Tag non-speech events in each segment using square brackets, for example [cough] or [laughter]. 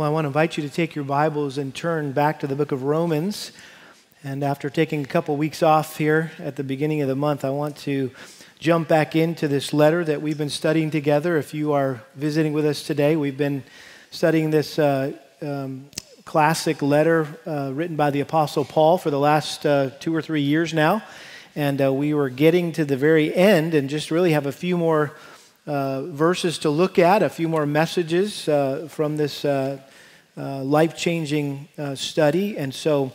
Well, I want to invite you to take your Bibles and turn back to the book of Romans. And after taking a couple weeks off here at the beginning of the month, I want to jump back into this letter that we've been studying together. If you are visiting with us today, we've been studying this uh, um, classic letter uh, written by the Apostle Paul for the last uh, two or three years now. And uh, we were getting to the very end and just really have a few more uh, verses to look at, a few more messages uh, from this uh, uh life changing uh, study. And so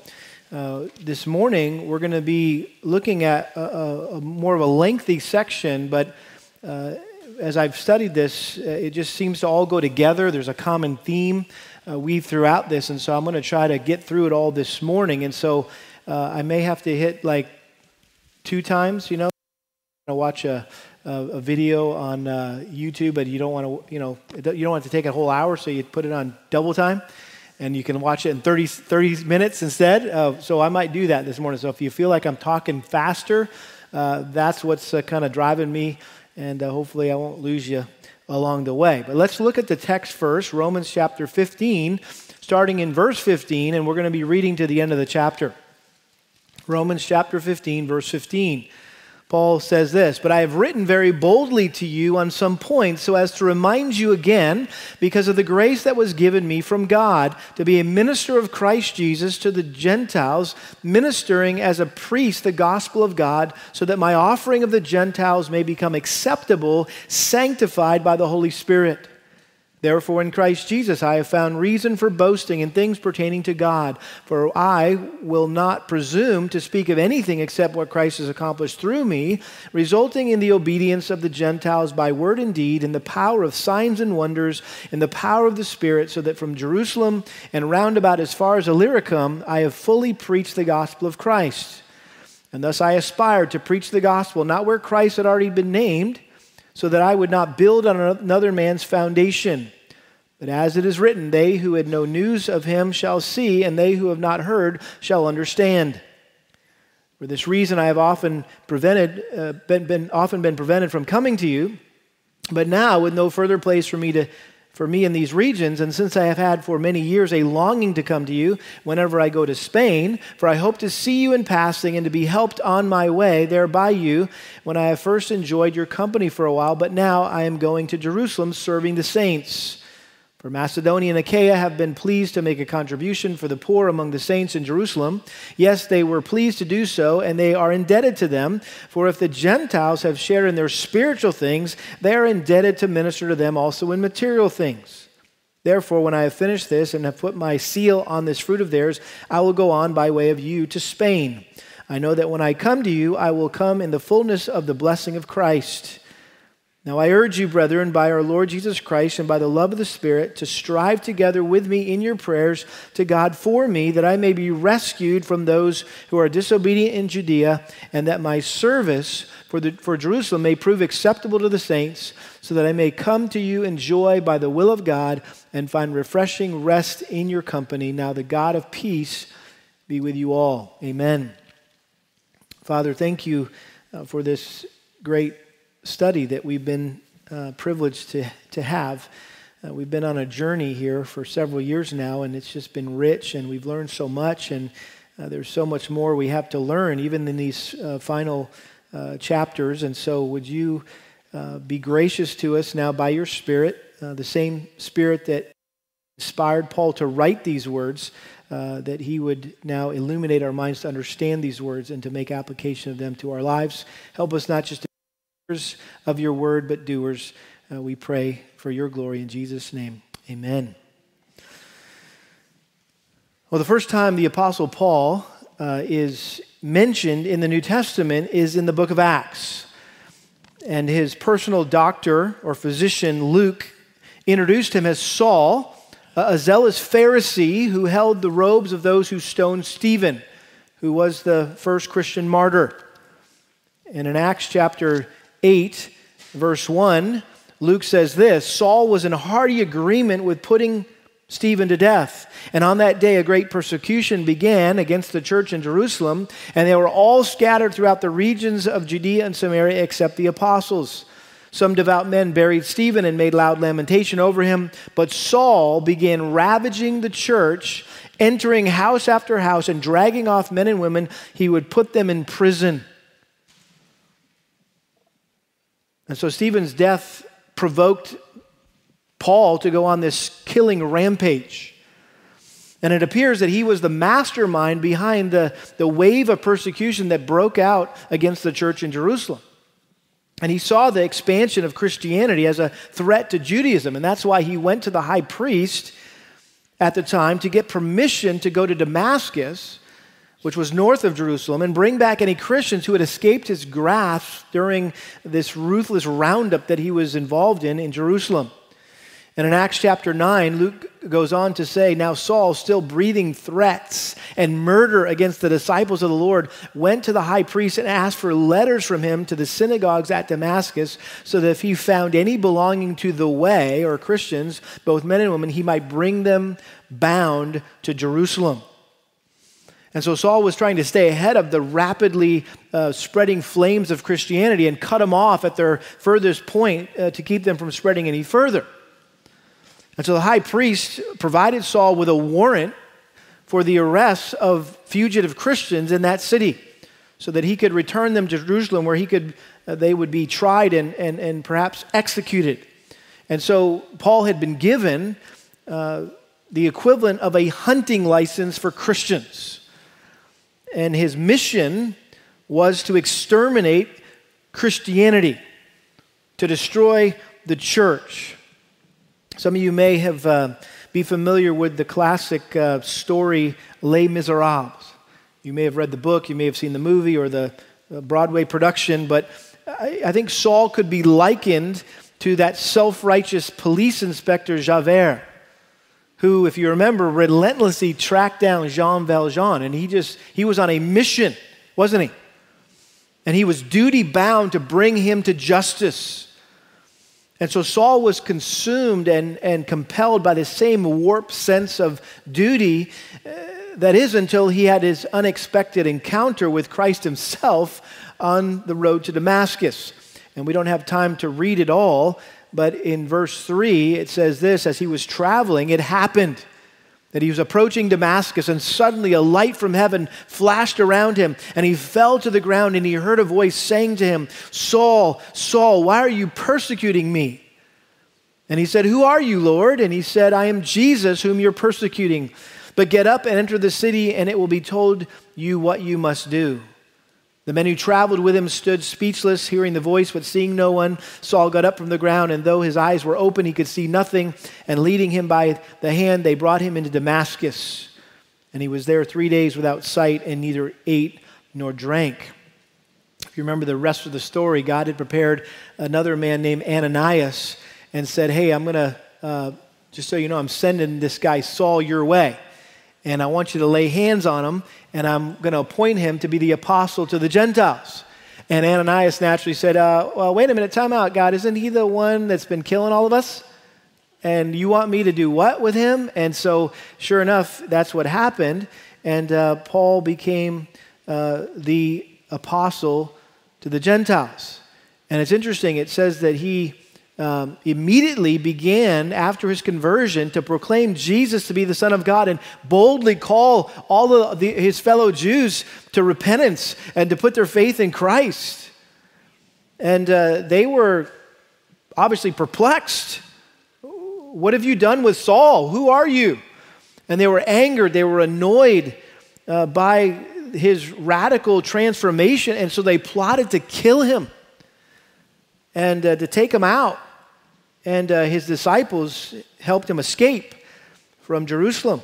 uh, this morning, we're going to be looking at a, a, more of a lengthy section, but as I've studied this, it just seems to all go together. There's a common theme weaved throughout this. And so I'm going to try to get through it all this morning. And so I may have to hit like two times, you know, watch a, a, a video on uh, YouTube, but you don't want to, you know, you don't want to take a whole hour, so you put it on double time, and you can watch it in 30, 30 minutes instead. Uh, so I might do that this morning. So if you feel like I'm talking faster, uh, that's what's uh, kind of driving me, and uh, hopefully I won't lose you along the way. But let's look at the text first, Romans chapter 15, starting in verse 15, and we're going to be reading to the end of the chapter. Romans chapter 15, verse 15. Paul says this, but I have written very boldly to you on some points so as to remind you again, because of the grace that was given me from God, to be a minister of Christ Jesus to the Gentiles, ministering as a priest the gospel of God, so that my offering of the Gentiles may become acceptable, sanctified by the Holy Spirit. Therefore, in Christ Jesus, I have found reason for boasting in things pertaining to God. For I will not presume to speak of anything except what Christ has accomplished through me, resulting in the obedience of the Gentiles by word and deed, in the power of signs and wonders, in the power of the Spirit, so that from Jerusalem and round about as far as Illyricum, I have fully preached the gospel of Christ. And thus I aspired to preach the gospel, not where Christ had already been named, so that I would not build on another man's foundation. But as it is written, they who had no news of him shall see, and they who have not heard shall understand. For this reason, I have often prevented, uh, been, been, often been prevented from coming to you, but now, with no further place for me to, for me in these regions, and since I have had for many years a longing to come to you whenever I go to Spain, for I hope to see you in passing and to be helped on my way there by you when I have first enjoyed your company for a while, but now I am going to Jerusalem serving the saints. For Macedonia and Achaia have been pleased to make a contribution for the poor among the saints in Jerusalem. Yes, they were pleased to do so, and they are indebted to them. For if the Gentiles have shared in their spiritual things, they are indebted to minister to them also in material things. Therefore, when I have finished this and have put my seal on this fruit of theirs, I will go on by way of you to Spain. I know that when I come to you, I will come in the fullness of the blessing of Christ. Now I urge you, brethren, by our Lord Jesus Christ and by the love of the Spirit, to strive together with me in your prayers to God for me, that I may be rescued from those who are disobedient in Judea, and that my service for, the, for Jerusalem may prove acceptable to the saints, so that I may come to you in joy by the will of God and find refreshing rest in your company. Now the God of peace be with you all. Amen. Father, thank you uh, for this great study that we've been uh, privileged to, to have. Uh, we've been on a journey here for several years now, and it's just been rich, and we've learned so much, and uh, there's so much more we have to learn, even in these uh, final uh, chapters. And so, would you uh, be gracious to us now by your Spirit, the same Spirit that inspired Paul to write these words? Uh, that he would now illuminate our minds to understand these words and to make application of them to our lives. Help us not just to of your word, but doers. Uh, we pray for your glory in Jesus' name. Amen. Well, the first time the Apostle Paul uh, is mentioned in the New Testament is in the book of Acts. And his personal doctor or physician, Luke, introduced him as Saul, a zealous Pharisee who held the robes of those who stoned Stephen, who was the first Christian martyr. And in Acts chapter 8, verse 1, Luke says this Saul was in hearty agreement with putting Stephen to death. And on that day, a great persecution began against the church in Jerusalem, and they were all scattered throughout the regions of Judea and Samaria except the apostles. Some devout men buried Stephen and made loud lamentation over him, but Saul began ravaging the church, entering house after house and dragging off men and women. He would put them in prison. And so Stephen's death provoked Paul to go on this killing rampage. And it appears that he was the mastermind behind the, the wave of persecution that broke out against the church in Jerusalem. And he saw the expansion of Christianity as a threat to Judaism. And that's why he went to the high priest at the time to get permission to go to Damascus, which was north of Jerusalem, and bring back any Christians who had escaped his grasp during this ruthless roundup that he was involved in in Jerusalem. And in Acts chapter 9, Luke goes on to say, Now Saul, still breathing threats and murder against the disciples of the Lord, went to the high priest and asked for letters from him to the synagogues at Damascus, so that if he found any belonging to the way, or Christians, both men and women, he might bring them bound to Jerusalem. And so Saul was trying to stay ahead of the rapidly uh, spreading flames of Christianity and cut them off at their furthest point uh, to keep them from spreading any further. And so the high priest provided Saul with a warrant for the arrest of fugitive Christians in that city so that he could return them to Jerusalem where he could, uh, they would be tried and, and, and perhaps executed. And so Paul had been given uh, the equivalent of a hunting license for Christians. And his mission was to exterminate Christianity, to destroy the church. Some of you may have uh, be familiar with the classic uh, story Les Miserables. You may have read the book, you may have seen the movie or the Broadway production, but I, I think Saul could be likened to that self righteous police inspector Javert, who, if you remember, relentlessly tracked down Jean Valjean. And he just, he was on a mission, wasn't he? And he was duty bound to bring him to justice. And so Saul was consumed and, and compelled by the same warped sense of duty. Uh, that is, until he had his unexpected encounter with Christ himself on the road to Damascus. And we don't have time to read it all, but in verse 3, it says this As he was traveling, it happened that he was approaching Damascus, and suddenly a light from heaven flashed around him, and he fell to the ground, and he heard a voice saying to him, Saul, Saul, why are you persecuting me? And he said, Who are you, Lord? And he said, I am Jesus, whom you're persecuting. But get up and enter the city, and it will be told you what you must do. The men who traveled with him stood speechless, hearing the voice, but seeing no one. Saul got up from the ground, and though his eyes were open, he could see nothing. And leading him by the hand, they brought him into Damascus. And he was there three days without sight, and neither ate nor drank. If you remember the rest of the story, God had prepared another man named Ananias and said, Hey, I'm going to, uh, just so you know, I'm sending this guy Saul your way and I want you to lay hands on him, and I'm going to appoint him to be the apostle to the Gentiles. And Ananias naturally said, uh, Well, wait a minute, time out, God. Isn't he the one that's been killing all of us? And you want me to do what with him? And so, sure enough, that's what happened. And uh, Paul became uh, the apostle to the Gentiles. And it's interesting, it says that he um, immediately began, after his conversion, to proclaim Jesus to be the Son of God and boldly call all of the, his fellow Jews to repentance and to put their faith in Christ. And uh, they were obviously perplexed. What have you done with Saul? Who are you? And they were angered, they were annoyed uh, by his radical transformation, and so they plotted to kill him and uh, to take him out and uh, his disciples helped him escape from Jerusalem.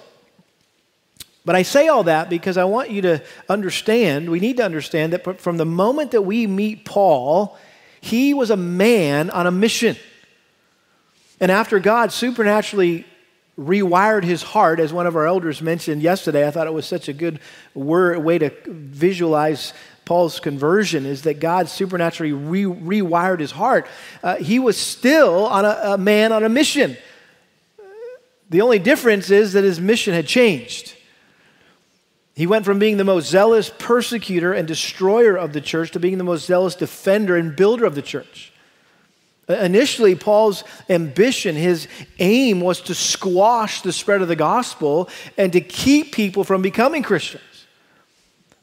But I say all that because I want you to understand, we need to understand that from the moment that we meet Paul, he was a man on a mission. And after God supernaturally rewired his heart, as one of our elders mentioned yesterday, I thought it was such a good word, way to visualize Paul's conversion is that God supernaturally re- rewired his heart. Uh, he was still on a, a man on a mission. The only difference is that his mission had changed. He went from being the most zealous persecutor and destroyer of the church to being the most zealous defender and builder of the church. Initially, Paul's ambition, his aim was to squash the spread of the gospel and to keep people from becoming Christians.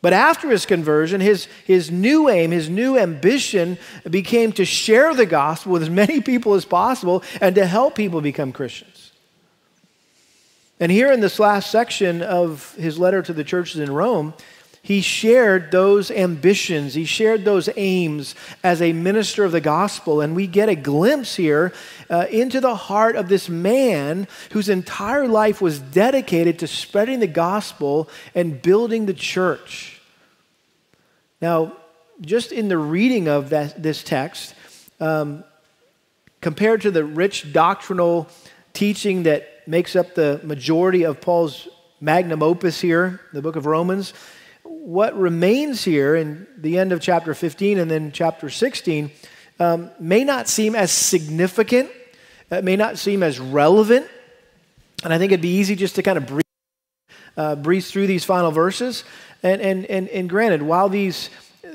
But after his conversion, his, his new aim, his new ambition became to share the gospel with as many people as possible and to help people become Christians. And here in this last section of his letter to the churches in Rome, he shared those ambitions, he shared those aims as a minister of the gospel. And we get a glimpse here uh, into the heart of this man whose entire life was dedicated to spreading the gospel and building the church. Now, just in the reading of that, this text, um, compared to the rich doctrinal teaching that makes up the majority of Paul's magnum opus here, the book of Romans, what remains here in the end of chapter 15 and then chapter 16 um, may not seem as significant, it may not seem as relevant. And I think it'd be easy just to kind of breeze, uh, breeze through these final verses. And, and, and, and granted, while these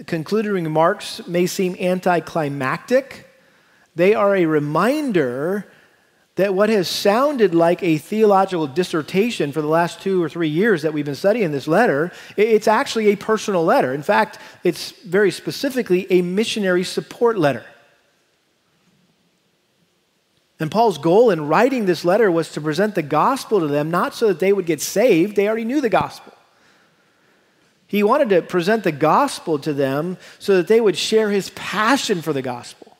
concluding remarks may seem anticlimactic, they are a reminder that what has sounded like a theological dissertation for the last two or three years that we've been studying this letter, it's actually a personal letter. In fact, it's very specifically a missionary support letter. And Paul's goal in writing this letter was to present the gospel to them, not so that they would get saved, they already knew the gospel. He wanted to present the gospel to them so that they would share his passion for the gospel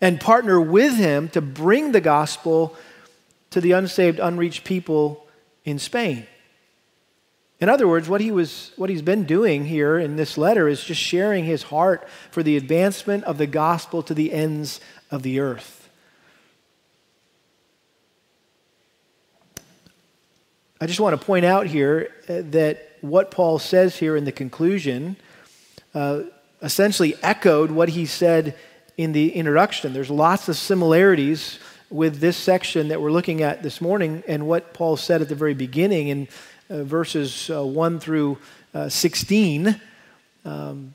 and partner with him to bring the gospel to the unsaved, unreached people in Spain. In other words, what, he was, what he's been doing here in this letter is just sharing his heart for the advancement of the gospel to the ends of the earth. I just want to point out here uh, that what Paul says here in the conclusion uh, essentially echoed what he said in the introduction. There's lots of similarities with this section that we're looking at this morning and what Paul said at the very beginning in uh, verses uh, 1 through uh, 16. Um,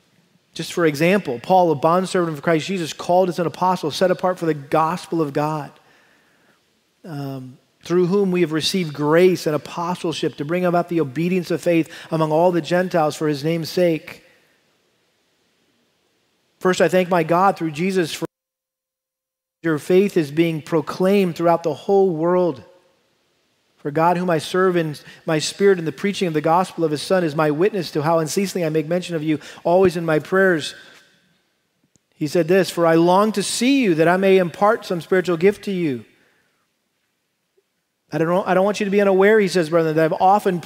just for example, Paul, a bondservant of Christ Jesus, called as an apostle, set apart for the gospel of God, um, through whom we have received grace and apostleship to bring about the obedience of faith among all the Gentiles for his name's sake First, I thank my God through Jesus for your faith is being proclaimed throughout the whole world. For God, whom I serve in my spirit in the preaching of the gospel of his Son, is my witness to how unceasingly I make mention of you always in my prayers. He said this For I long to see you that I may impart some spiritual gift to you. I don't, I don't want you to be unaware, he says, brother, that I've often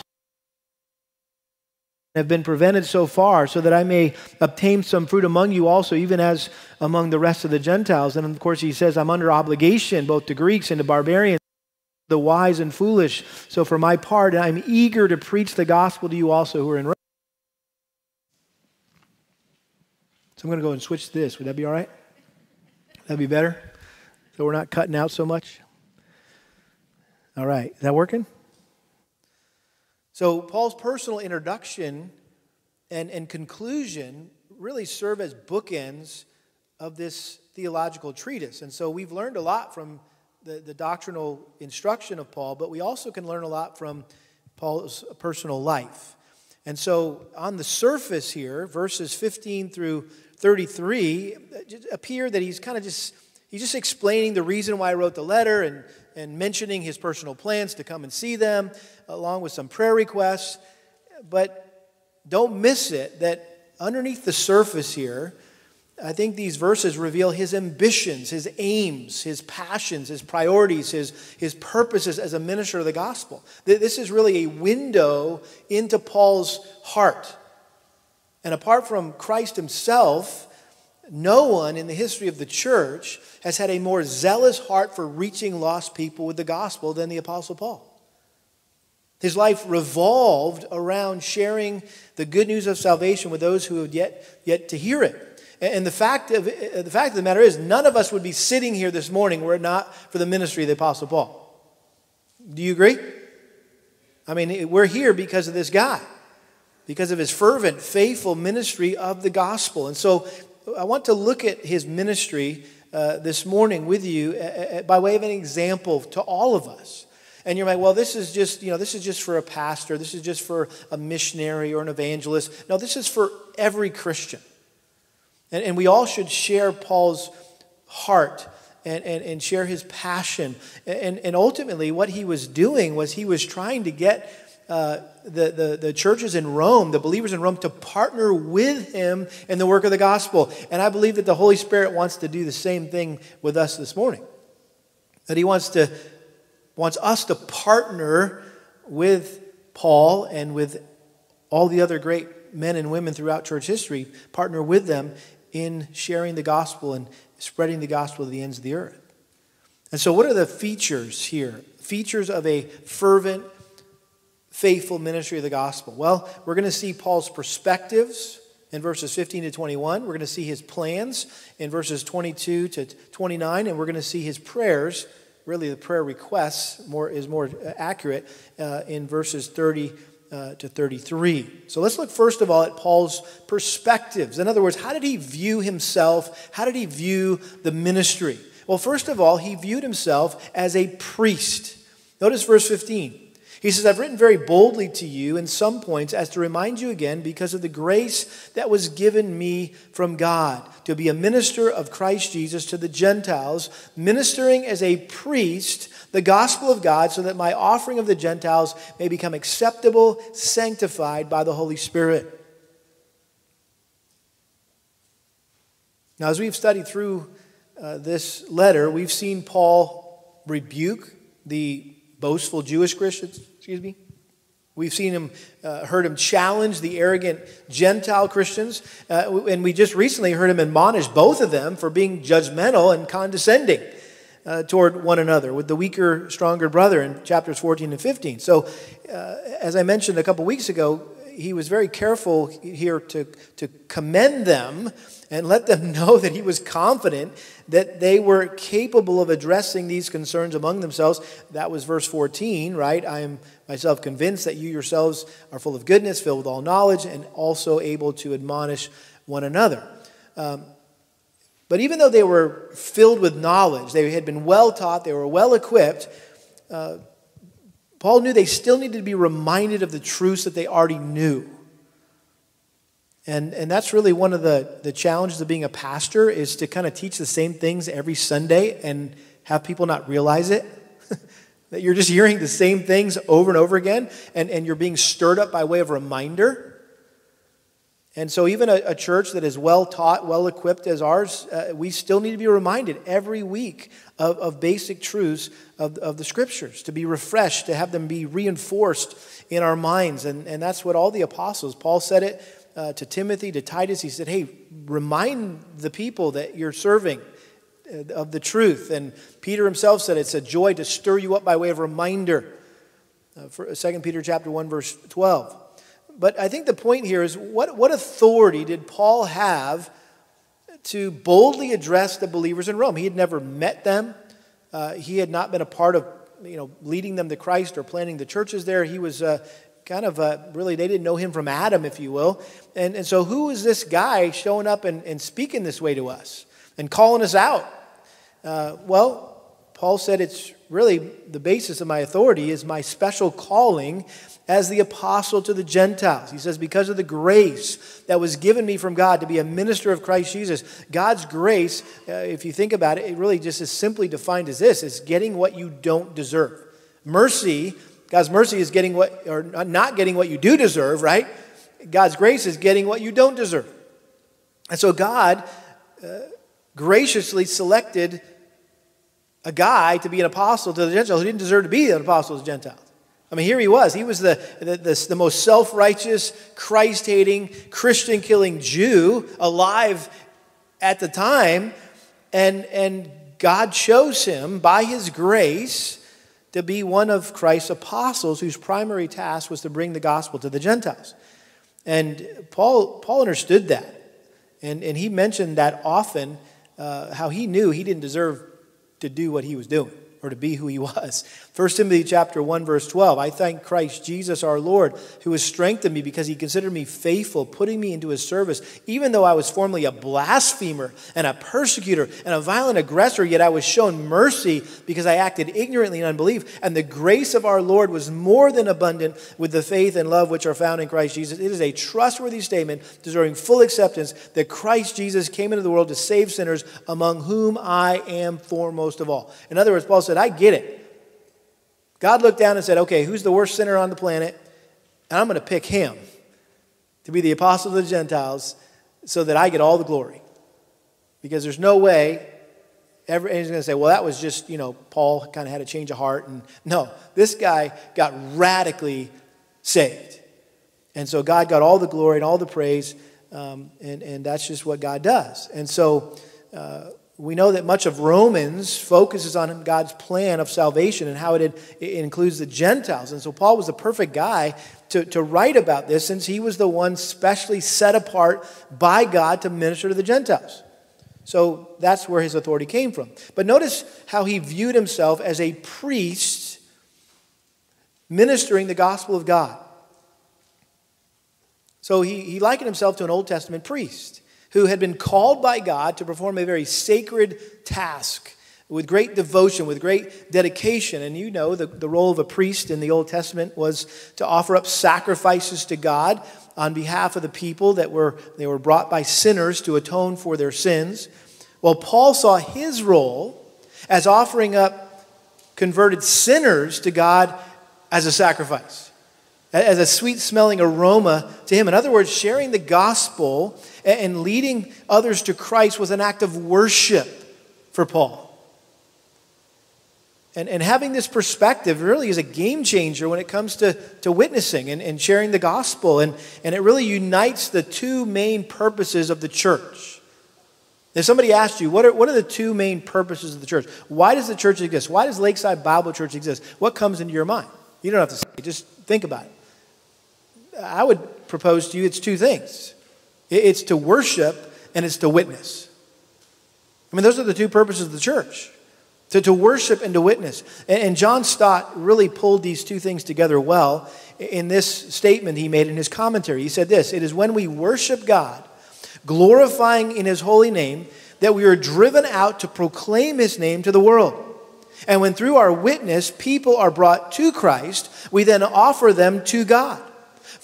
have been prevented so far, so that I may obtain some fruit among you also, even as among the rest of the Gentiles. And of course, he says, I'm under obligation both to Greeks and to barbarians, the wise and foolish. So for my part, I'm eager to preach the gospel to you also who are in Rome. So I'm going to go and switch this. Would that be all right? That'd be better? So we're not cutting out so much? All right. Is that working? So, Paul's personal introduction and, and conclusion really serve as bookends of this theological treatise. And so, we've learned a lot from the, the doctrinal instruction of Paul, but we also can learn a lot from Paul's personal life. And so, on the surface here, verses 15 through 33 appear that he's kind of just he's just explaining the reason why I wrote the letter and and mentioning his personal plans to come and see them, along with some prayer requests. But don't miss it that underneath the surface here, I think these verses reveal his ambitions, his aims, his passions, his priorities, his, his purposes as a minister of the gospel. This is really a window into Paul's heart. And apart from Christ himself, no one in the history of the church has had a more zealous heart for reaching lost people with the gospel than the Apostle Paul. His life revolved around sharing the good news of salvation with those who had yet, yet to hear it. And the fact, of, uh, the fact of the matter is, none of us would be sitting here this morning were it not for the ministry of the Apostle Paul. Do you agree? I mean, we're here because of this guy, because of his fervent, faithful ministry of the gospel. And so I want to look at his ministry uh, this morning with you uh, by way of an example to all of us. And you're like, well, this is just, you know, this is just for a pastor. This is just for a missionary or an evangelist. No, this is for every Christian. And, and we all should share Paul's heart and, and, and share his passion. And, and ultimately, what he was doing was he was trying to get uh, the, the, the churches in Rome, the believers in Rome, to partner with him in the work of the gospel. And I believe that the Holy Spirit wants to do the same thing with us this morning. That he wants to wants us to partner with Paul and with all the other great men and women throughout church history, partner with them in sharing the gospel and spreading the gospel to the ends of the earth. And so, what are the features here? Features of a fervent, faithful ministry of the gospel? Well, we're going to see Paul's perspectives in verses 15 to 21. We're going to see his plans in verses 22 to 29, and we're going to see his prayers. Really, the prayer requests more, is more accurate uh, in verses 30 uh, to 33. So let's look first of all at Paul's perspectives. In other words, how did he view himself? How did he view the ministry? Well, first of all, he viewed himself as a priest. Notice verse 15. He says, I've written very boldly to you in some points as to remind you again because of the grace that was given me from God to be a minister of Christ Jesus to the Gentiles, ministering as a priest the gospel of God so that my offering of the Gentiles may become acceptable, sanctified by the Holy Spirit. Now, as we've studied through uh, this letter, we've seen Paul rebuke the boastful Jewish Christians, excuse me. We've seen him, uh, heard him challenge the arrogant Gentile Christians, uh, and we just recently heard him admonish both of them for being judgmental and condescending uh, toward one another with the weaker, stronger brother in chapters 14 and 15. So, uh, as I mentioned a couple weeks ago, he was very careful here to, to commend them and let them [laughs] know that he was confident that they were capable of addressing these concerns among themselves. That was verse 14, right? I am myself convinced that you yourselves are full of goodness, filled with all knowledge, and also able to admonish one another. Um, but even though they were filled with knowledge, they had been well taught, they were well equipped, uh, Paul knew they still needed to be reminded of the truths that they already knew. And, and that's really one of the, the challenges of being a pastor is to kind of teach the same things every Sunday and have people not realize it. [laughs] that you're just hearing the same things over and over again and, and you're being stirred up by way of reminder. And so, even a, a, church that is well taught, well equipped as ours, uh, we still need to be reminded every week of, of basic truths of, of the scriptures, to be refreshed, to have them be reinforced in our minds. And, and that's what all the apostles, Paul said it uh, to Timothy, to Titus. He said, Hey, remind the people that you're serving uh, of the truth. And Peter himself said it's a joy to stir you up by way of reminder. Uh, for 2 Peter chapter 1, verse 12 but I think the point here is what, what authority did Paul have to boldly address the believers in Rome? He had never met them, uh, he had not been a part of you know, leading them to Christ or planting the churches there. He was uh, kind of uh, really, they didn't know him from Adam, if you will. And, and so, who is this guy showing up and, and speaking this way to us and calling us out? Uh, well, Paul said it's really the basis of my authority is my special calling as the apostle to the Gentiles. He says, Because of the grace that was given me from God to be a minister of Christ Jesus, God's grace, uh, if you think about it, it really just is simply defined as this it's getting what you don't deserve. Mercy, God's mercy is getting what, or not getting what you do deserve, right? God's grace is getting what you don't deserve. And so God uh, graciously selected a guy to be an apostle to the Gentiles who didn't deserve to be an apostle to the Gentiles. I mean, here he was. He was the, the, the, the most self righteous, Christ hating, Christian killing Jew alive at the time. And, and God chose him by his grace to be one of Christ's apostles whose primary task was to bring the gospel to the Gentiles. And Paul, Paul understood that. And, and he mentioned that often, uh, how he knew he didn't deserve to do what he was doing. Or to be who he was. 1 Timothy chapter 1 verse 12. I thank Christ Jesus our Lord who has strengthened me because he considered me faithful, putting me into his service, even though I was formerly a blasphemer and a persecutor and a violent aggressor, yet I was shown mercy because I acted ignorantly in unbelief, and the grace of our Lord was more than abundant with the faith and love which are found in Christ Jesus. It is a trustworthy statement deserving full acceptance that Christ Jesus came into the world to save sinners among whom I am foremost of all. In other words, Paul said, I get it. God looked down and said, okay, who's the worst sinner on the planet? And I'm going to pick him to be the apostle of the Gentiles so that I get all the glory. Because there's no way every, going to say, well, that was just, you know, Paul kind of had a change of heart. And no, this guy got radically saved. And so God got all the glory and all the praise. Um, and, and that's just what God does. And so uh, we know that much of Romans focuses on God's plan of salvation and how it, it includes the Gentiles. And so Paul was the perfect guy to, to write about this since he was the one specially set apart by God to minister to the Gentiles. So that's where his authority came from. But notice how he viewed himself as a priest ministering the gospel of God. So he, he likened himself to an Old Testament priest who had been called by God to perform a very sacred task with great devotion, with great dedication. And you know the, the role of a priest in the Old Testament was to offer up sacrifices to God on behalf of the people that were they were brought by sinners to atone for their sins. Well, Paul saw his role as offering up converted sinners to God as a sacrifice as a sweet smelling aroma to him. In other words, sharing the gospel and leading others to Christ was an act of worship for Paul. And, and having this perspective really is a game changer when it comes to, to witnessing and, and sharing the gospel. And, and it really unites the two main purposes of the church. If somebody asked you, what are, what are the two main purposes of the church? Why does the church exist? Why does Lakeside Bible Church exist? What comes into your mind? You don't have to say, just think about it. I would propose to you it's two things it's to worship and it's to witness. I mean, those are the two purposes of the church to, to worship and to witness. And, and John Stott really pulled these two things together well in this statement he made in his commentary. He said this It is when we worship God, glorifying in his holy name, that we are driven out to proclaim his name to the world. And when through our witness people are brought to Christ, we then offer them to God.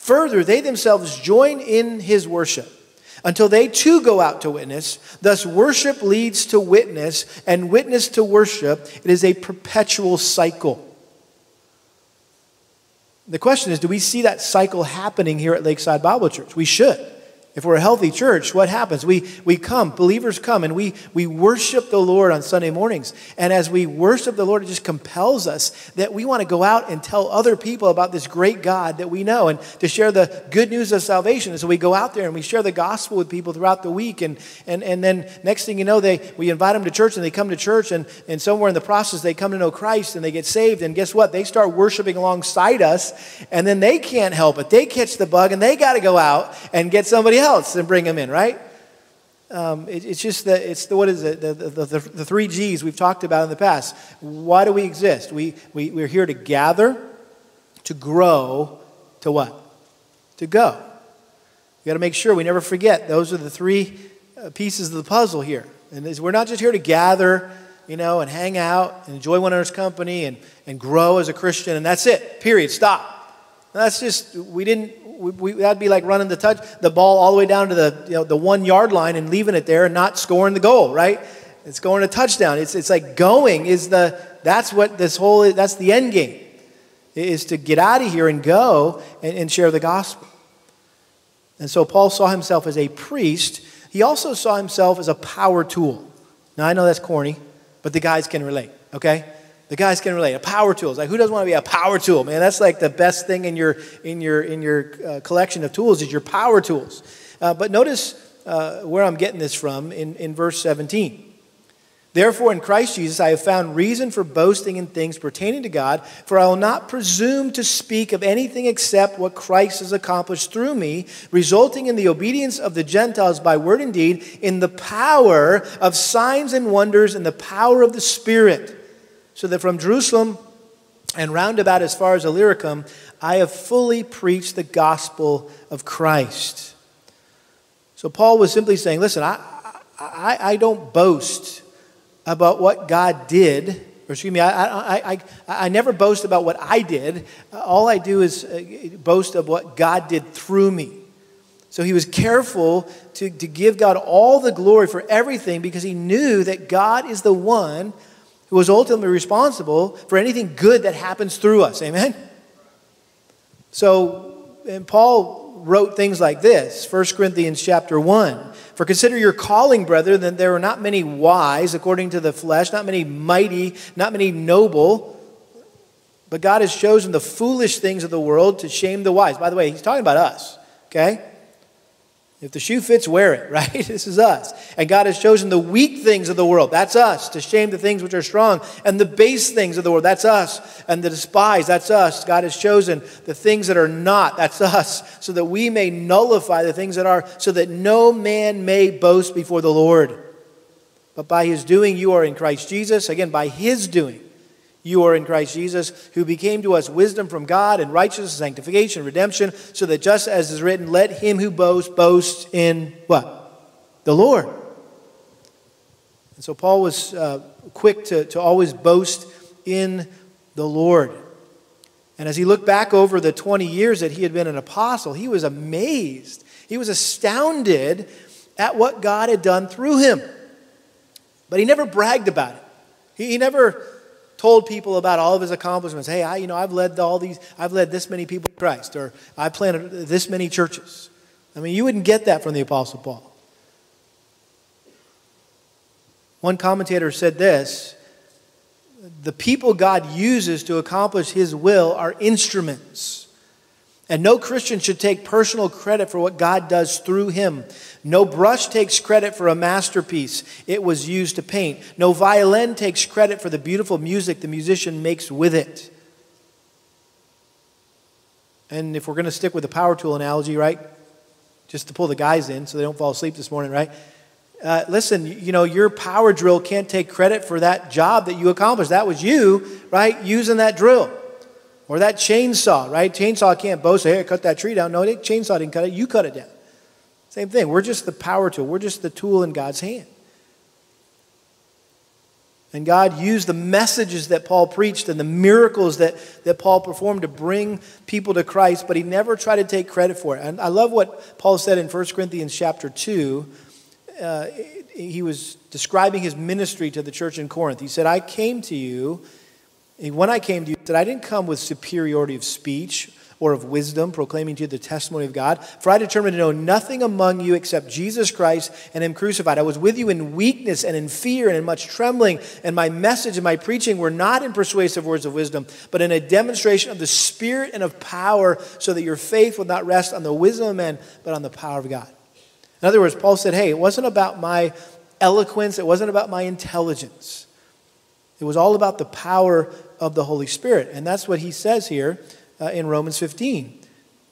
Further, they themselves join in his worship until they too go out to witness. Thus, worship leads to witness, and witness to worship. It is a perpetual cycle. The question is do we see that cycle happening here at Lakeside Bible Church? We should. If we're a healthy church, what happens? We, we come, believers come, and we, we worship the Lord on Sunday mornings. And as we worship the Lord, it just compels us that we want to go out and tell other people about this great God that we know and to share the good news of salvation. And so we go out there and we share the gospel with people throughout the week. And, and, and then next thing you know, they, we invite them to church and they come to church, and, and somewhere in the process, they come to know Christ and they get saved. And guess what? They start worshiping alongside us, and then they can't help it. They catch the bug and they got to go out and get somebody and bring them in, right? Um, it, it's just that it's the, what is it? The, the, the, the, three G's we've talked about in the past. Why do we exist? We, we, we're here to gather, to grow, to what? To go. We got to make sure we never forget those are the three uh, pieces of the puzzle here. And we're not just here to gather, you know, and hang out and enjoy one another's company and, and grow as a Christian, and that's it. Period. Stop. That's just, we didn't, we, we, that'd be like running the touch the ball all the way down to the you know the one yard line and leaving it there and not scoring the goal, right? It's going a touchdown. It's it's like going is the that's what this whole that's the end game is to get out of here and go and, and share the gospel. And so Paul saw himself as a priest. He also saw himself as a power tool. Now I know that's corny, but the guys can relate. Okay. The guys can relate. A power tool. It's like who doesn't want to be a power tool, man? That's like the best thing in your in your in your uh, collection of tools is your power tools. Uh, but notice uh, where I'm getting this from in, in verse 17. Therefore, in Christ Jesus, I have found reason for boasting in things pertaining to God, for I will not presume to speak of anything except what Christ has accomplished through me, resulting in the obedience of the Gentiles by word and deed, in the power of signs and wonders, and the power of the Spirit so that from Jerusalem and round about as far as Illyricum, I have fully preached the gospel of Christ. So Paul was simply saying, listen, I, I, I don't boast about what God did, or excuse me, I, I, I, I never boast about what I did. All I do is uh, boast of what God did through me. So he was careful to, to give God all the glory for everything because he knew that God is the one who was ultimately responsible for anything good that happens through us. Amen? So, and Paul wrote things like this 1 Corinthians chapter 1. For consider your calling, brethren, that there are not many wise according to the flesh, not many mighty, not many noble, but God has chosen the foolish things of the world to shame the wise. By the way, he's talking about us, okay? If the shoe fits, wear it, [laughs] right? This is us. And God has chosen the weak things of the world, that's us, to shame the things which are strong, and the base things of the world, that's us, and the despised, that's us. God has chosen the things that are not, that's us, so that we may nullify the things that are, so that no man may boast before the Lord. But by his doing, you are in Christ Jesus. Again, by his doing you are in Christ Jesus, who became to us wisdom from God and righteousness, sanctification, redemption, so that just as is written, let him who boasts boast in what? The Lord. And so Paul was uh, quick to, to always boast in the Lord. And as he looked back over the 20 years that he had been an apostle, he was amazed. He was astounded at what God had done through him. But he never bragged about it. He, he never told people about all of his accomplishments. Hey, I, you know, I've led all these, I've led this many people to Christ, or I planted this many churches. I mean, you wouldn't get that from the Apostle Paul. One commentator said this the people God uses to accomplish his will are instruments. And no Christian should take personal credit for what God does through him. No brush takes credit for a masterpiece it was used to paint. No violin takes credit for the beautiful music the musician makes with it. And if we're going to stick with the power tool analogy, right? Just to pull the guys in so they don't fall asleep this morning, right? Uh, listen, you know, your power drill can't take credit for that job that you accomplished. That was you, right, using that drill. Or that chainsaw, right? Chainsaw can't boast, hey, I cut that tree down. No, the chainsaw didn't cut it, you cut it down. Same thing. We're just the power tool, we're just the tool in God's hand. And God used the messages that Paul preached and the miracles that, that Paul performed to bring people to Christ, but he never tried to take credit for it. And I love what Paul said in 1 Corinthians chapter 2. Uh, he was describing his ministry to the church in Corinth. He said, I came to you when I came to you, that I didn't come with superiority of speech or of wisdom, proclaiming to you the testimony of God. For I determined to know nothing among you except Jesus Christ and Him crucified. I was with you in weakness and in fear and in much trembling, and my message and my preaching were not in persuasive words of wisdom, but in a demonstration of the Spirit and of power, so that your faith would not rest on the wisdom of men, but on the power of God. In other words, Paul said, Hey, it wasn't about my eloquence, it wasn't about my intelligence. It was all about the power of the Holy Spirit. And that's what he says here uh, in Romans 15,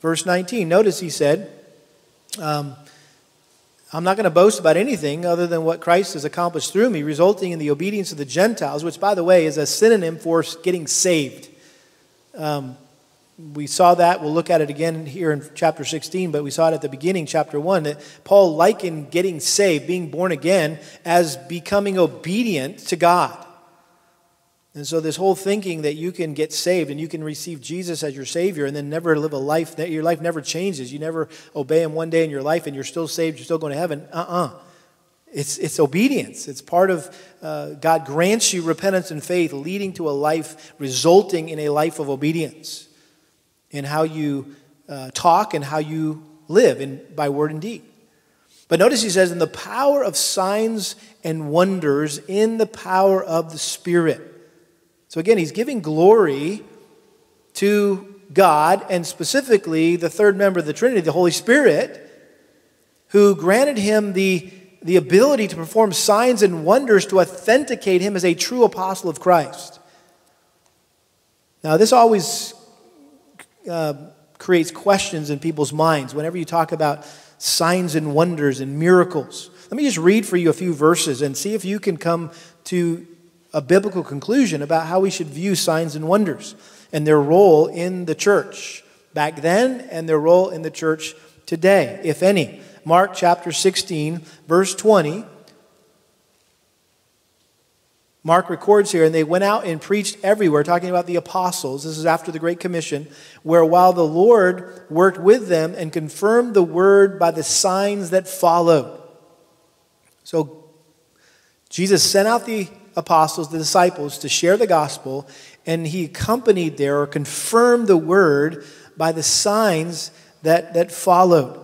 verse 19. Notice he said, um, I'm not going to boast about anything other than what Christ has accomplished through me, resulting in the obedience of the Gentiles, which, by the way, is a synonym for getting saved. Um, we saw that. We'll look at it again here in chapter 16, but we saw it at the beginning, chapter 1, that Paul likened getting saved, being born again, as becoming obedient to God. And so, this whole thinking that you can get saved and you can receive Jesus as your Savior and then never live a life that your life never changes. You never obey Him one day in your life and you're still saved, you're still going to heaven. Uh uh-uh. uh It's, it's obedience. It's part of uh, God grants you repentance and faith, leading to a life resulting in a life of obedience in how you uh, talk and how you live in, by word and deed. But notice he says, in the power of signs and wonders, in the power of the Spirit. So again, he's giving glory to God and specifically the third member of the Trinity, the Holy Spirit, who granted him the, the ability to perform signs and wonders to authenticate him as a true apostle of Christ. Now, this always uh, creates questions in people's minds whenever you talk about signs and wonders and miracles. Let me just read for you a few verses and see if you can come to a biblical conclusion about how we should view signs and wonders and their role in the church back then and their role in the church today, if any. Mark chapter 16, verse 20. Mark records here, and they went out and preached everywhere, talking about the apostles. This is after the Great Commission, where while the Lord worked with them and confirmed the word by the signs that followed. So Jesus sent out the apostles, the disciples, to share the gospel, and he accompanied there or confirmed the word by the signs that, that followed.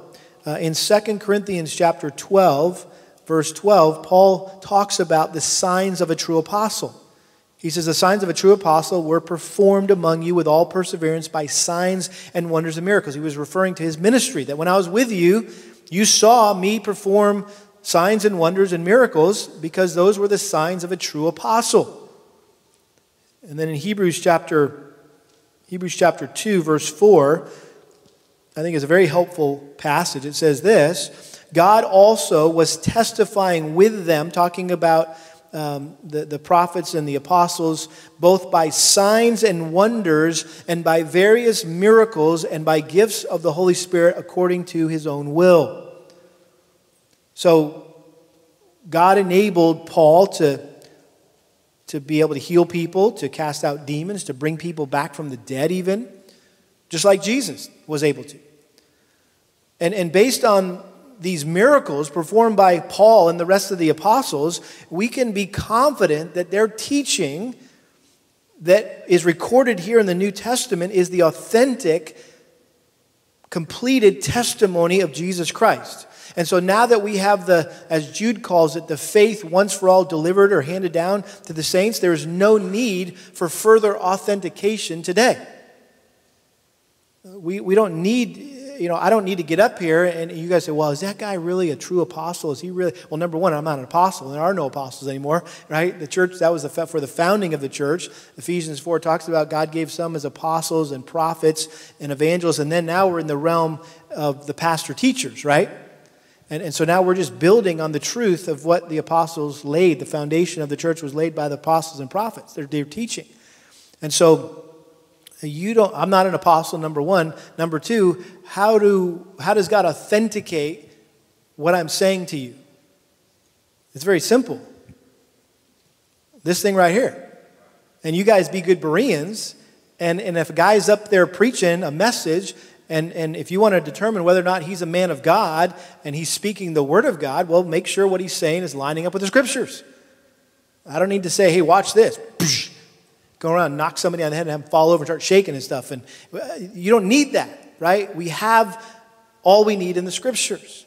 Uh, in 2 Corinthians chapter 12, verse 12, Paul talks about the signs of a true apostle. He says, The signs of a true apostle were performed among you with all perseverance by signs and wonders and miracles. He was referring to his ministry, that when I was with you, you saw me perform signs and wonders and miracles because those were the signs of a true apostle. And then in Hebrews chapter Hebrews chapter 2 verse 4 I think is a very helpful passage. It says this, God also was testifying with them talking about um, the, the prophets and the apostles, both by signs and wonders, and by various miracles, and by gifts of the Holy Spirit according to his own will. So God enabled Paul to, to be able to heal people, to cast out demons, to bring people back from the dead, even, just like Jesus was able to. And, and based on these miracles performed by Paul and the rest of the apostles, we can be confident that their teaching that is recorded here in the New Testament is the authentic, completed testimony of Jesus Christ. And so now that we have the, as Jude calls it, the faith once for all delivered or handed down to the saints, there is no need for further authentication today. We, we don't need, you know, I don't need to get up here and you guys say, well, is that guy really a true apostle? Is he really? Well, number one, I'm not an apostle. There are no apostles anymore, right? The church, that was the, for the founding of the church. Ephesians 4 talks about God gave some as apostles and prophets and evangelists. And then now we're in the realm of the pastor teachers, right? And, and so now we're just building on the truth of what the apostles laid. The foundation of the church was laid by the apostles and prophets. They're, they're teaching. And so you don't, I'm not an apostle, number one. Number two, how, do, how does God authenticate what I'm saying to you? It's very simple. This thing right here. And you guys be good Bereans. And, and if a guy's up there preaching a message and, and if you want to determine whether or not he's a man of God and he's speaking the word of God, well, make sure what he's saying is lining up with the scriptures. I don't need to say, hey, watch this. Go around knock somebody on the head and have them fall over and start shaking and stuff. And uh, you don't need that, right? We have all we need in the scriptures.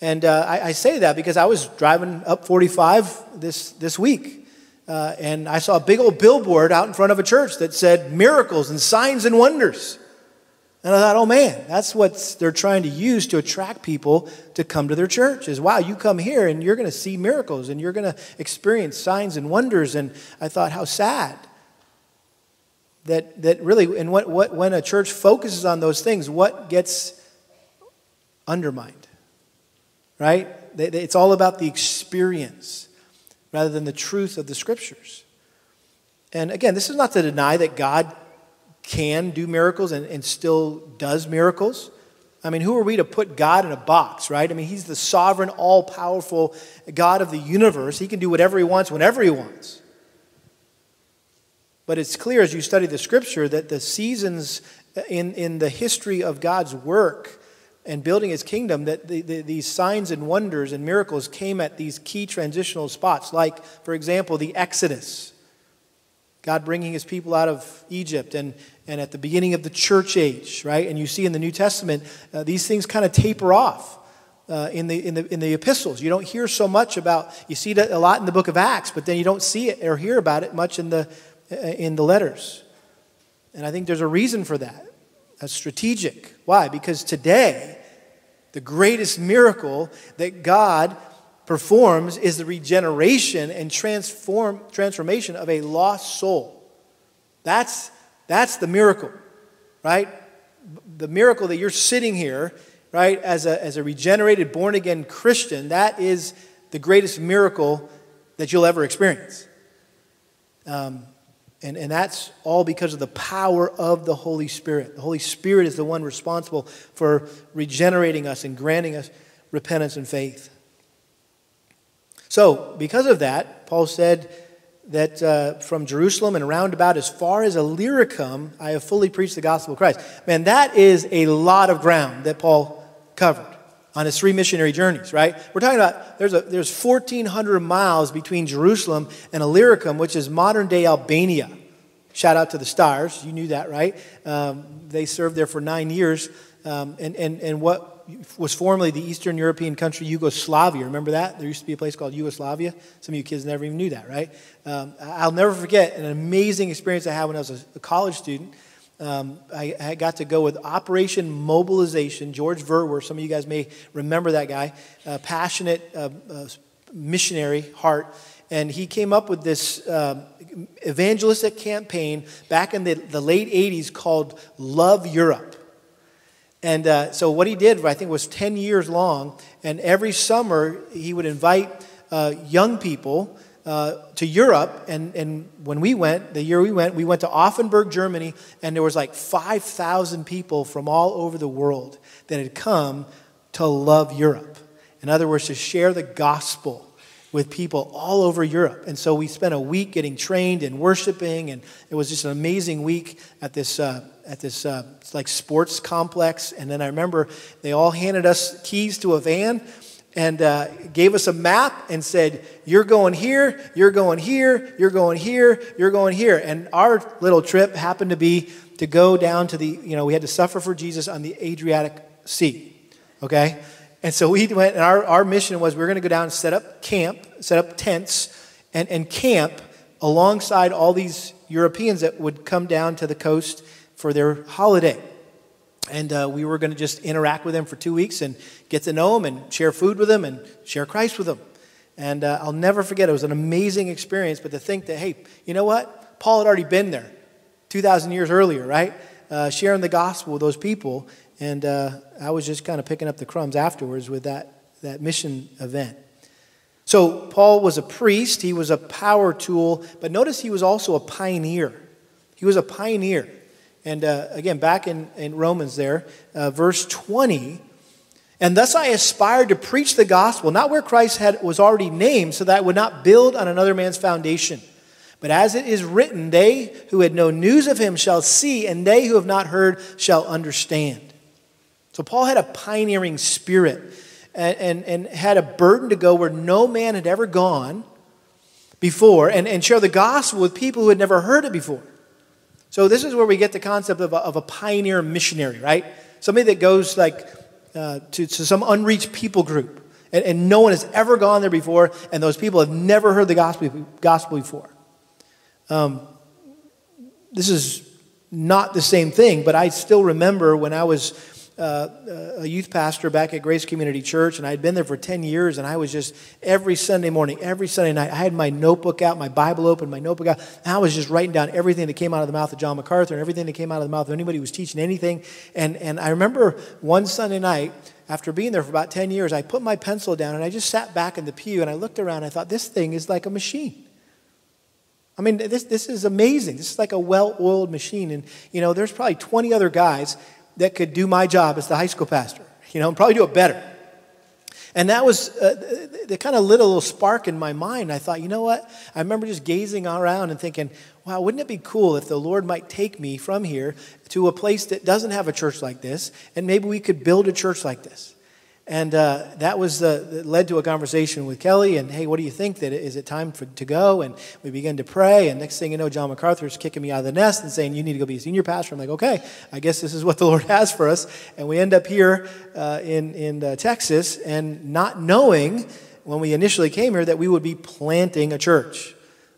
And uh, I, I, say that because I was driving up 45 this, this week. Uh, and I saw a big old billboard out in front of a church that said miracles and signs and wonders. And I thought, oh man, that's what they're trying to use to attract people to come to their church. Is wow, you come here and you're going to see miracles and you're going to experience signs and wonders. And I thought, how sad that that really, and what, what when a church focuses on those things, what gets undermined, right? It's all about the experience rather than the truth of the scriptures. And again, this is not to deny that God can do miracles and, and still does miracles. I mean, who are we to put God in a box, right? I mean, He's the sovereign, all powerful God of the universe. He can do whatever He wants whenever He wants. But it's clear as you study the scripture that the seasons in, in the history of God's work and building His kingdom, that the, the, these signs and wonders and miracles came at these key transitional spots, like, for example, the Exodus. God bringing his people out of Egypt and, and at the beginning of the church age, right? And you see in the New Testament, uh, these things kind of taper off. Uh, in, the, in, the, in the epistles. You don't hear so much about, you see it a lot in the book of Acts, but then you don't see it or hear about it much in the, uh, in the letters. And I think there's a reason for that. That's strategic. Why? Because today, the greatest miracle that God performs is the regeneration and transform, transformation of a lost soul. That's that's the miracle, right? The miracle that you're sitting here, right, as a, as a regenerated, born again Christian, that is the greatest miracle that you'll ever experience. Um, and, and that's all because of the power of the Holy Spirit. The Holy Spirit is the one responsible for regenerating us and granting us repentance and faith. So, because of that, Paul said that uh, from Jerusalem and around about as far as Illyricum, I have fully preached the gospel of Christ. Man, that is a lot of ground that Paul covered on his three missionary journeys, right? We're talking about there's, a, there's 1,400 miles between Jerusalem and Illyricum, which is modern day Albania. Shout out to the Stars. You knew that, right? Um, they served there for nine years. Um, and, and, and what was formerly the Eastern European country Yugoslavia. Remember that? There used to be a place called Yugoslavia. Some of you kids never even knew that, right? Um, I'll never forget an amazing experience I had when I was a, a college student. Um, I, I, got to go with Operation Mobilization. George Verwer, some of you guys may remember that guy, passionate uh, uh, missionary heart. And he came up with this uh, evangelistic campaign back in the, the late 80s called Love Europe. And uh, so what he did, I think, was 10 years long. And every summer, he would invite uh, young people uh, to Europe. And, and when we went, the year we went, we went to Offenburg, Germany, and there was like 5,000 people from all over the world that had come to love Europe. In other words, to share the gospel with people all over Europe. And so we spent a week getting trained and worshiping, and it was just an amazing week at this, uh, at this uh, like sports complex. And then I remember they all handed us keys to a van and uh, gave us a map and said, You're going here, you're going here, you're going here, you're going here. And our little trip happened to be to go down to the, you know, we had to suffer for Jesus on the Adriatic Sea, okay? And so we went, and our, our mission was we were going to go down and set up camp, set up tents, and, and camp alongside all these Europeans that would come down to the coast for their holiday. And uh, we were going to just interact with them for two weeks and get to know them and share food with them and share Christ with them. And uh, I'll never forget, it was an amazing experience. But to think that, hey, you know what? Paul had already been there 2,000 years earlier, right? Uh, sharing the gospel with those people. And uh, I was just kind of picking up the crumbs afterwards with that, that mission event. So, Paul was a priest, he was a power tool, but notice he was also a pioneer. He was a pioneer. And uh, again, back in, in Romans there, uh, verse 20, and thus I aspired to preach the gospel, not where Christ had, was already named, so that I would not build on another man's foundation. But as it is written, they who had no news of him shall see, and they who have not heard shall understand. So Paul had a pioneering spirit and, and, and had a burden to go where no man had ever gone before and, and share the gospel with people who had never heard it before. So this is where we get the concept of a, of a pioneer missionary, right? Somebody that goes like uh, to, to some unreached people group, and, and no one has ever gone there before, and those people have never heard the gospel, gospel before. Um, this is not the same thing, but I still remember when I was uh, a youth pastor back at Grace Community Church, and I'd been there for 10 years, and I was just every Sunday morning, every Sunday night, I had my notebook out, my Bible open, my notebook out, and I was just writing down everything that came out of the mouth of John MacArthur and everything that came out of the mouth of anybody who was teaching anything. And, and I remember one Sunday night, after being there for about 10 years, I put my pencil down and I just sat back in the pew and I looked around and I thought, this thing is like a machine. I mean, this, this is amazing. This is like a well oiled machine. And, you know, there's probably 20 other guys that could do my job as the high school pastor, you know, and probably do it better. And that was, uh, that kind of lit a little spark in my mind. I thought, you know what? I remember just gazing around and thinking, wow, wouldn't it be cool if the Lord might take me from here to a place that doesn't have a church like this, and maybe we could build a church like this? And uh, that was uh, that led to a conversation with Kelly. And hey, what do you think? That is it time for, to go? And we began to pray. And next thing you know, John MacArthur is kicking me out of the nest and saying, "You need to go be a senior pastor." I'm like, "Okay, I guess this is what the [laughs] Lord has for us." And we end up here uh, in in uh, Texas, and not knowing when we initially came here that we would be planting a church,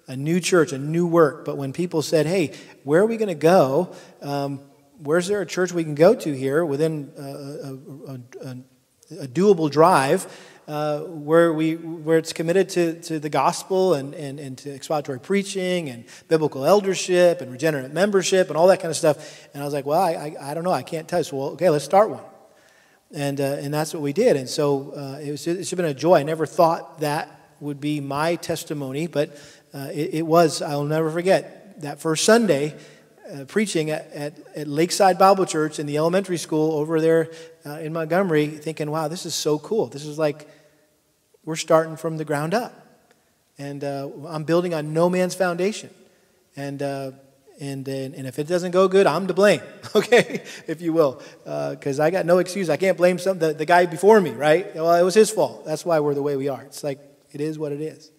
a new church, a new work. But when people said, "Hey, where are we going to go?" Um, where's there a church we can go to here within a, a, a, a doable drive uh, where, we, where it's committed to, to the gospel and, and, and to expository preaching and biblical eldership and regenerate membership and all that kind of stuff. And I was like, well, I, I, I don't know. I can't tell. So, well, okay, let's start one. And, uh, and that's what we did. And so uh, it was, it's been a joy. I never thought that would be my testimony, but uh, it, it, was, I'll never forget, that first Sunday, uh, preaching at, at, at, Lakeside Bible Church in the elementary school over there uh, in Montgomery, thinking, wow, this is so cool. This is like we're starting from the ground up. And uh, I'm building on no man's foundation. And, uh, and, and, and if it doesn't go good, I'm to blame, [laughs] okay, if you will. Because uh, I got no excuse. I can't blame some, the, the guy before me, right? Well, it was his fault. That's why we're the way we are. It's like, it is what it is.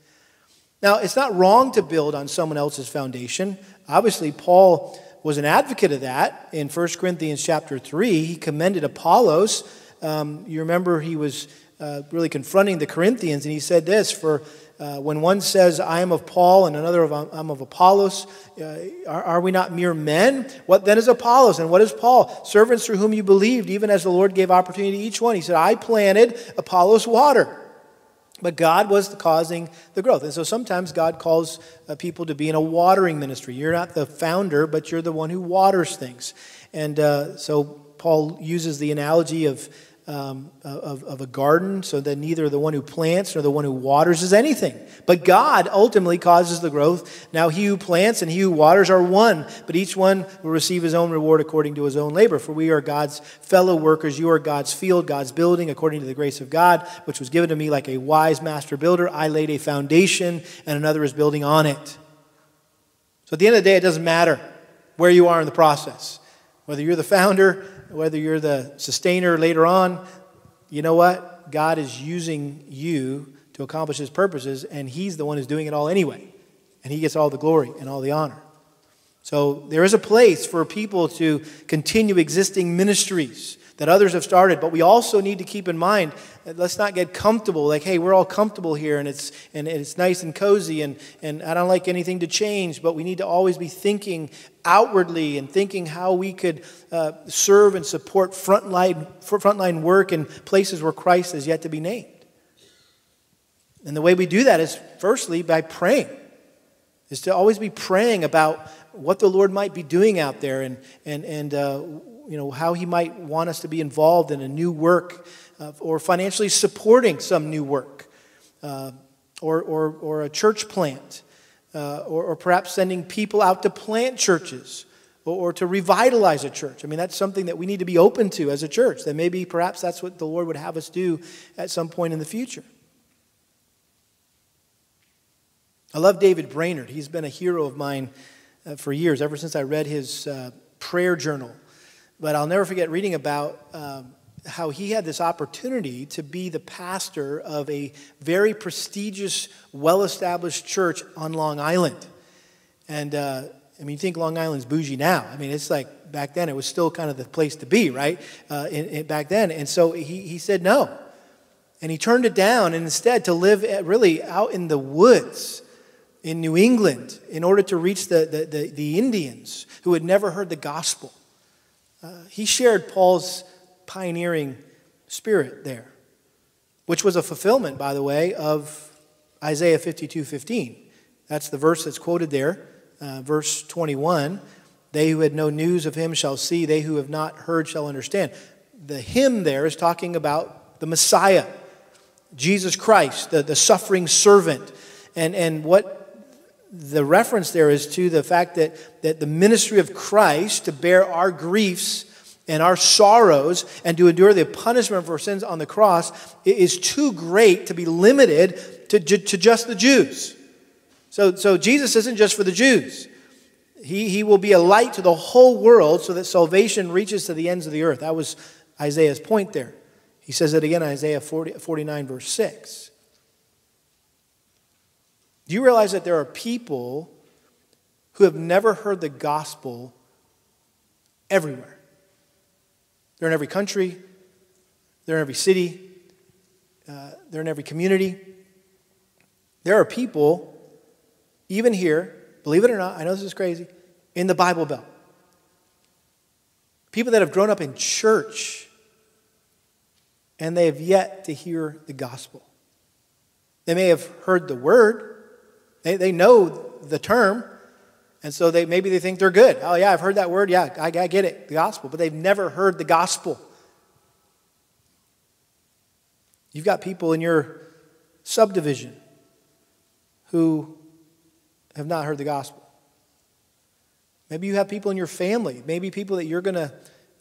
Now, it's not wrong to build on someone else's foundation. Obviously, Paul was an advocate of that in 1 Corinthians chapter 3. He commended Apollos. Um, you remember he was uh, really confronting the Corinthians, and he said this For uh, when one says, I am of Paul, and another of I'm of Apollos, uh, are, are, we not mere men? What then is Apollos, and what is Paul? Servants through whom you believed, even as the Lord gave opportunity to each one. He said, I planted, Apollos water. But God was causing the growth. And so sometimes God calls uh, people to be in a watering ministry. You're not the founder, but you're the one who waters things. And uh, so Paul uses the analogy of um, of, of a garden, so that neither the one who plants nor the one who waters is anything. But God ultimately causes the growth. Now he who plants and he who waters are one, but each one will receive his own reward according to his own labor. For we are God's fellow workers. You are God's field, God's building, according to the grace of God, which was given to me like a wise master builder. I laid a foundation, and another is building on it. So at the end of the day, it doesn't matter where you are in the process. Whether you're the founder whether you're the sustainer later on, you know what? God is using you to accomplish his purposes, and he's the one who's doing it all anyway. And he gets all the glory and all the honor. So there is a place for people to continue existing ministries that others have started, but we also need to keep in mind let's not get comfortable like hey we're all comfortable here and it's and it's nice and cozy and and i don't like anything to change but we need to always be thinking outwardly and thinking how we could uh, serve and support frontline frontline work in places where christ is yet to be named. And the way we do that is firstly by praying is to always be praying about what the lord might be doing out there and and and uh, you know how he might want us to be involved in a new work uh, or financially supporting some new work, uh, or, or, or a church plant, uh, or, or perhaps sending people out to plant churches or, or to revitalize a church. I mean, that's something that we need to be open to as a church. That maybe perhaps that's what the Lord would have us do at some point in the future. I love David Brainerd. He's been a hero of mine uh, for years, ever since I read his uh, prayer journal. But I'll never forget reading about um, how he had this opportunity to be the pastor of a very prestigious, well established church on Long Island. And uh, I mean, you think Long Island's bougie now. I mean, it's like back then it was still kind of the place to be, right? Uh, in, in, back then. And so he, he said no. And he turned it down and instead to live really out in the woods in New England in order to reach the, the, the, the Indians who had never heard the gospel. Uh, he shared Paul's pioneering spirit there, which was a fulfillment, by the way, of Isaiah 52 15. That's the verse that's quoted there, uh, verse 21. They who had no news of him shall see, they who have not heard shall understand. The him there is talking about the Messiah, Jesus Christ, the, the suffering servant. And, and what the reference there is to the fact that, that the ministry of Christ to bear our griefs and our sorrows and to endure the punishment for sins on the cross is too great to be limited to, to just the Jews. So, so Jesus isn't just for the Jews. He, he will be a light to the whole world so that salvation reaches to the ends of the earth. That was Isaiah's point there. He says it again in Isaiah 40, 49, verse 6. Do you realize that there are people who have never heard the gospel everywhere? They're in every country, they're in every city, uh, they're in every community. There are people, even here, believe it or not, I know this is crazy, in the Bible Belt. People that have grown up in church and they have yet to hear the gospel. They may have heard the word, they, they know the term, and so they, maybe they think they're good. Oh, yeah, I've heard that word. Yeah, I, I get it, the gospel. But they've never heard the gospel. You've got people in your subdivision who have not heard the gospel. Maybe you have people in your family, maybe people that you're going to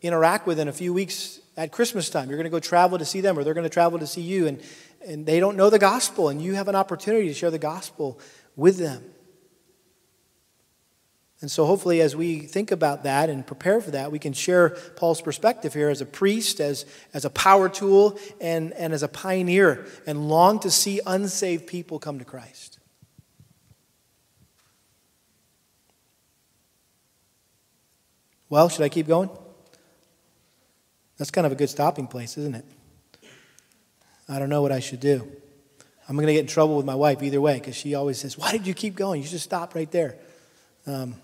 interact with in a few weeks at Christmas time. You're going to go travel to see them, or they're going to travel to see you, and, and they don't know the gospel, and you have an opportunity to share the gospel with them. And so, hopefully, as we think about that and prepare for that, we can share Paul's perspective here as a priest, as, as a power tool, and, and as a pioneer, and long to see unsaved people come to Christ. Well, should I keep going? That's kind of a good stopping place, isn't it? I don't know what I should do. I'm going to get in trouble with my wife either way because she always says, Why did you keep going? You should stop right there. Um,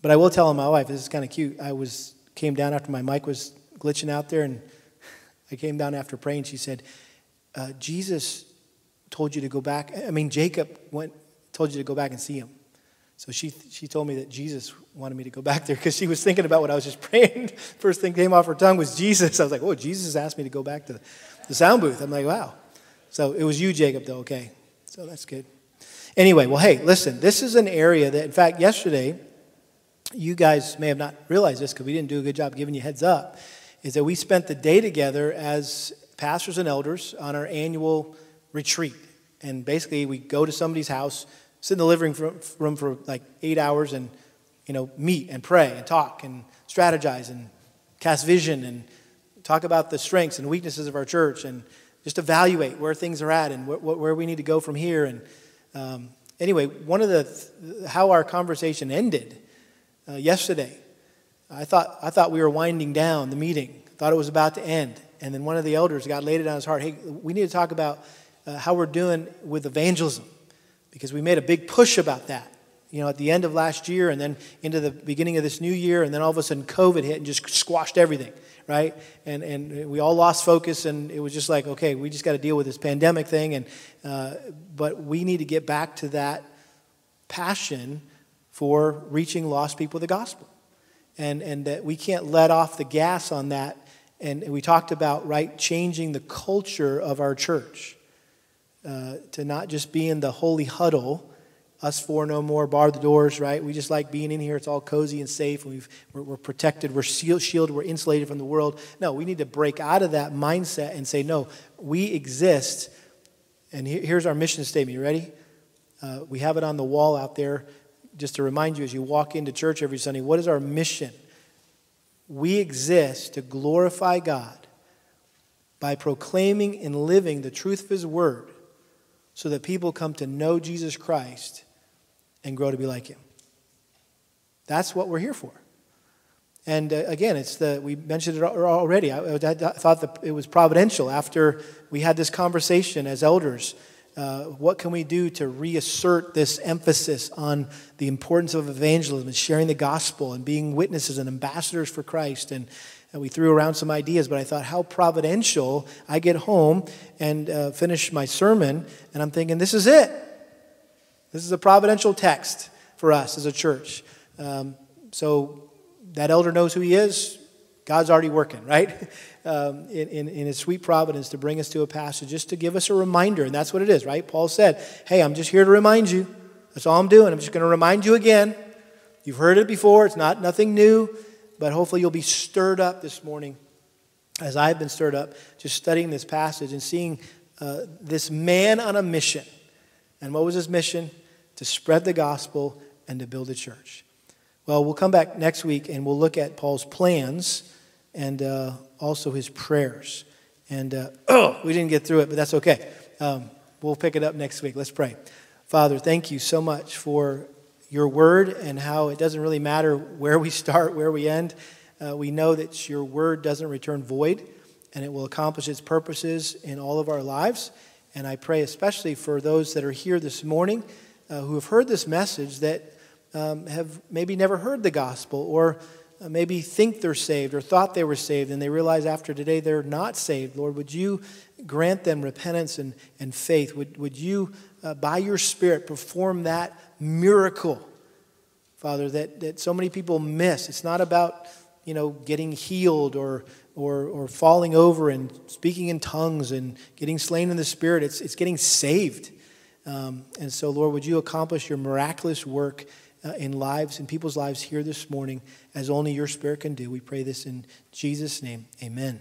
but I will tell my wife, this is kind of cute. I was came down after my mic was glitching out there, and [laughs] I came down after praying. She said, uh, Jesus told you to go back. I mean, Jacob went, told you to go back and see him. So she, she told me that Jesus wanted me to go [laughs] back there because she was thinking about what I was just [laughs] praying. First thing came off her tongue was Jesus. I was like, oh, Jesus asked me to go back to the, the sound booth. I'm like, wow. So it was you, Jacob, though. Okay. So that's good. Anyway, well, hey, listen, this is an area that, in fact, yesterday, you guys may have not realized this because we didn't do a good job giving you heads up, is that we spent the day together as pastors and elders on our annual retreat. And basically, we go to somebody's house sit in the living room for like eight hours and, you know, meet and pray and talk and strategize and cast vision and talk about the strengths and weaknesses of our church and just evaluate where things are at and wh- where we need to go from here. And um, anyway, one of the, how our conversation ended uh, yesterday, I thought, I thought we were winding down the meeting, thought it was about to end. And then one of the elders, got laid it on his heart, hey, we need to talk about uh, how we're doing with evangelism because we made a big push about that. You know, at the end of last year and then into the beginning of this new year, and then all of a sudden COVID hit and just squashed everything, right? And, and we all lost focus, and it was just like, okay, we just got to deal with this pandemic thing. And, uh, but we need to get back to that passion for reaching lost people with the gospel. And, and that we can't let off the gas on that. And we talked about, right, changing the culture of our church. Uh, to not just be in the holy huddle, us four no more, bar the doors, right? We just like being in here. It's all cozy and safe. And we are protected. We're shielded. We're insulated from the world. No, we need to break out of that mindset and say, no, we exist. And here's our mission statement. You ready? Uh, we have it on the wall out there just to remind you as you walk into church every Sunday what is our mission? We exist to glorify God by proclaiming and living the truth of His Word so that people come to know Jesus Christ and grow to be like him. That's what we're here for. And uh, again, it's the we mentioned it already. I, I, thought that it was providential after we had this conversation as elders. Uh, what can we do to reassert this emphasis on the importance of evangelism and sharing the gospel and being witnesses and ambassadors for Christ and and we threw around some ideas, but I thought, how providential. I get home and uh, finish my sermon, and I'm thinking, this is it. This is a providential text for us as a church. Um, so that elder knows who he is. God's already working, right? [laughs] Um, in, in, in, his sweet providence to bring us to a passage, just to give us a reminder. And that's what it is, right? Paul said, Hey, I'm just here to remind you. That's all I'm doing. I'm just going to remind you again. You've heard it before, it's not nothing new. But hopefully, you'll be stirred up this morning, as I've been stirred up, just studying this passage and seeing uh, this man on a mission. And what was his mission? To spread the gospel and to build a church. Well, we'll come back next week and we'll look at Paul's plans and uh, also his prayers. And uh, oh, [clears throat] we didn't get through it, but that's okay. Um, we'll pick it up next week. Let's pray. Father, thank you so much for your word and how it doesn't really matter where we [laughs] start, where we end. Uh, we know that your word doesn't return void and it will accomplish its purposes in all of our lives. And I pray especially for those that are here this morning uh, who have heard this message that um, have maybe never heard the gospel or uh, maybe think they're saved or thought they were saved and they realize after today they're not saved. Lord, would you grant them repentance and, and faith? Would, would you, uh, by your Spirit, perform that miracle, Father, that, that so many people miss. It's not about, you know, getting healed or, or, or falling over and speaking in tongues and getting slain in the Spirit. It's, it's getting saved. Um, and so, Lord, would you accomplish your miraculous work uh, in lives, in people's lives here this morning, as only your Spirit can do? We pray this in Jesus' name. Amen.